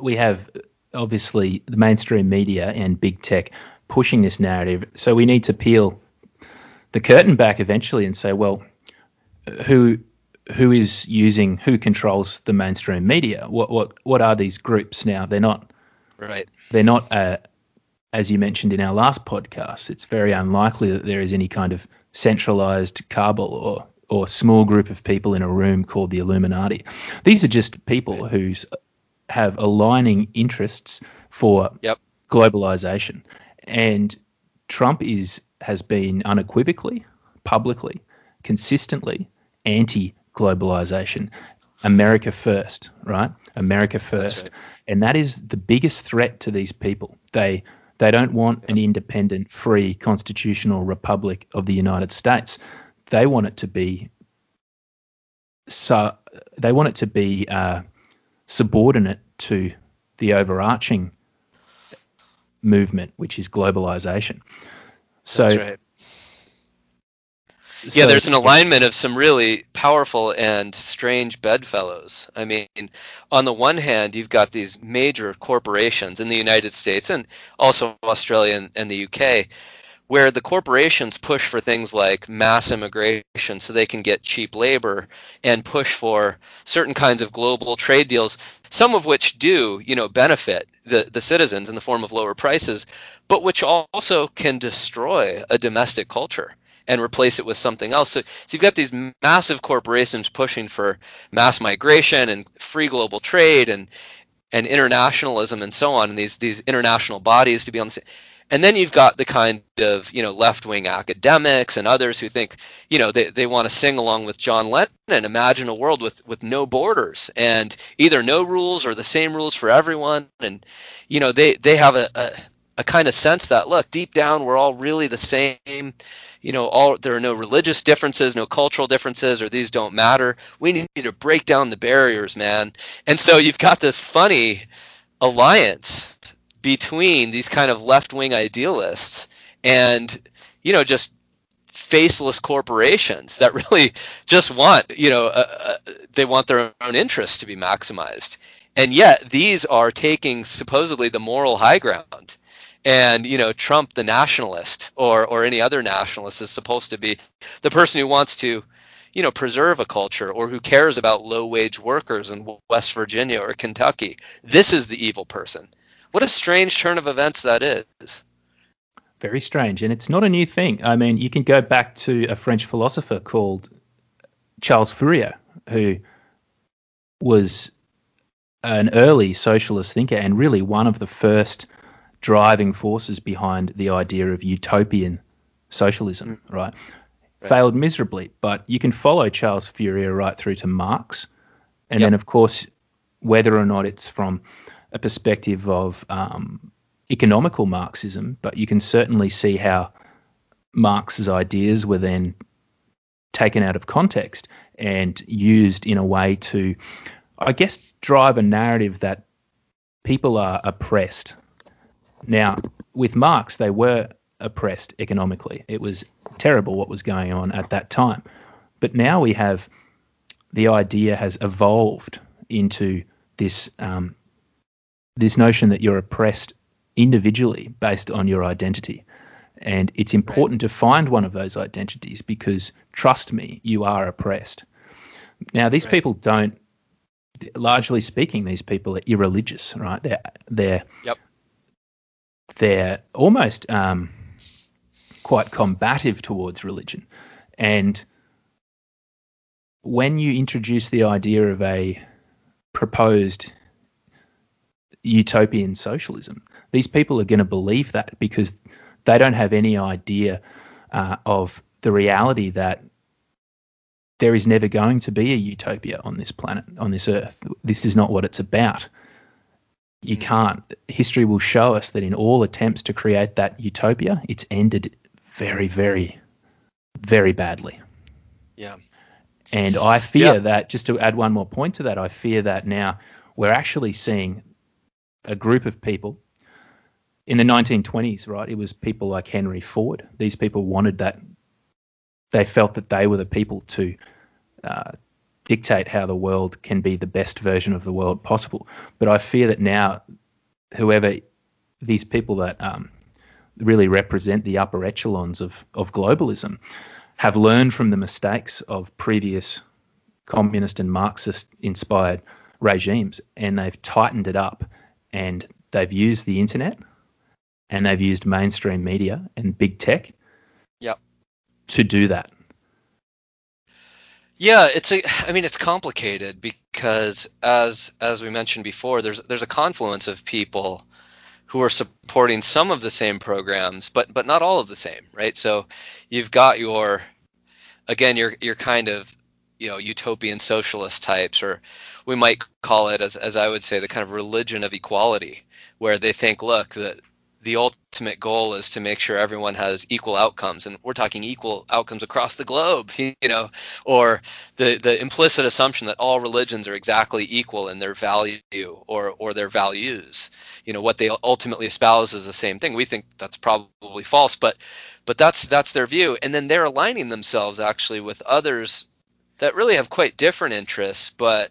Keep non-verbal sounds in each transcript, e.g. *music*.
we have obviously the mainstream media and big tech pushing this narrative. So we need to peel the curtain back eventually and say, well, who who is using who controls the mainstream media? What what what are these groups now? They're not right. They're not uh, as you mentioned in our last podcast. It's very unlikely that there is any kind of centralized cabal or or small group of people in a room called the Illuminati. These are just people right. Have aligning interests for yep. globalization, and Trump is has been unequivocally, publicly, consistently anti globalization. America first, right? America first. Right. And that is the biggest threat to these people. They they don't want an independent, free, constitutional republic of the United States. They want it to be so. They want it to be uh, subordinate to the overarching movement, which is globalization. So right yeah, there's an alignment of some really powerful and strange bedfellows. I mean, on the one hand, you've got these major corporations in the United States and also Australia and, and the UK, where the corporations push for things like mass immigration so they can get cheap labor and push for certain kinds of global trade deals, some of which do, you know, benefit the, the citizens in the form of lower prices, but which also can destroy a domestic culture and replace it with something else. So, so you've got these massive corporations pushing for mass migration and free global trade and and internationalism and so on, and these these international bodies to be on the same. And then you've got the kind of you know left wing academics and others who think you know they, they want to sing along with John Lennon, and imagine a world with with no borders and either no rules or the same rules for everyone. And you know they they have a, a, a kind of sense that look deep down we're all really the same. You know all there are no religious differences no cultural differences or these don't matter. We need to break down the barriers man. And so you've got this funny alliance between these kind of left-wing idealists and you know just faceless corporations that *laughs* really just want you know uh, uh, they want their own interests to be maximized. And yet these are taking supposedly the moral high ground. And you know Trump the nationalist or or any other nationalist is supposed to be the person who wants to you know preserve a culture or who cares about low wage workers in West Virginia or Kentucky. This is the evil person what a strange turn of events that is very strange and it's not a new thing i mean you can go back to a french philosopher called charles fourier who was an early socialist thinker and really one of the first driving forces behind the idea of utopian socialism, mm. right? right? Failed miserably, but you can follow Charles Fourier right through to Marx, and yep. then of course, whether or not it's from a perspective of um, economical Marxism, but you can certainly see how Marx's ideas were then taken out of context and used in a way to, I guess, drive a narrative that people are oppressed now, with Marx, they were oppressed economically. It was terrible what was going on at that time. But now we have the idea has evolved into this um, this notion that you're oppressed individually based on your identity. And it's important to find one of those identities because, trust me, you are oppressed. Now, these right. people don't, largely speaking, these people are irreligious, right? They're, they're yep they're almost um, quite combative towards religion. And when you introduce the idea of a proposed utopian socialism, these people are going to believe that because they don't have any idea uh, of the reality that there is never going to be a utopia on this planet, on this earth. This is not what it's about. You mm. can't. History will show us that in all attempts to create that utopia, it's ended very, very, very badly. Yeah. And I fear yeah. that, just to add one more point to that, I fear that now we're actually seeing a group of people in the 1920s, right? It was people like Henry Ford. These people wanted that, they felt that they were the people to uh, dictate how the world can be the best version of the world possible. But I fear that now, whoever these people that um, really represent the upper echelons of, of globalism have learned from the mistakes of previous communist and Marxist inspired regimes and they've tightened it up and they've used the internet and they've used mainstream media and big tech yep. to do that. Yeah, it's a I mean it's complicated because as as we mentioned before there's there's a confluence of people who are supporting some of the same programs but but not all of the same, right? So you've got your again your your kind of you know utopian socialist types or we might call it as as I would say the kind of religion of equality where they think look that the ultimate goal is to make sure everyone has equal outcomes and we're talking equal outcomes across the globe *laughs* you know or the the implicit assumption that all religions are exactly equal in their value or or their values. You know what they ultimately espouse is the same thing. We think that's probably false but but that's that's their view. And then they're aligning themselves actually with others that really have quite different interests but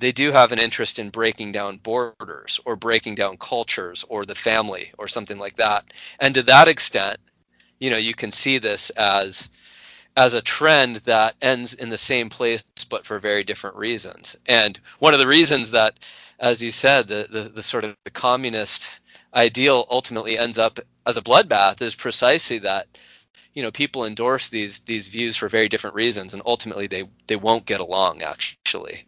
they do have an interest in breaking down borders or breaking down cultures or the family or something like that. And to that extent, you know, you can see this as as a trend that ends in the same place but for very different reasons. And one of the reasons that, as you said, the the, the sort of the communist ideal ultimately ends up as a bloodbath is precisely that you know people endorse these these views for very different reasons and ultimately they they won't get along actually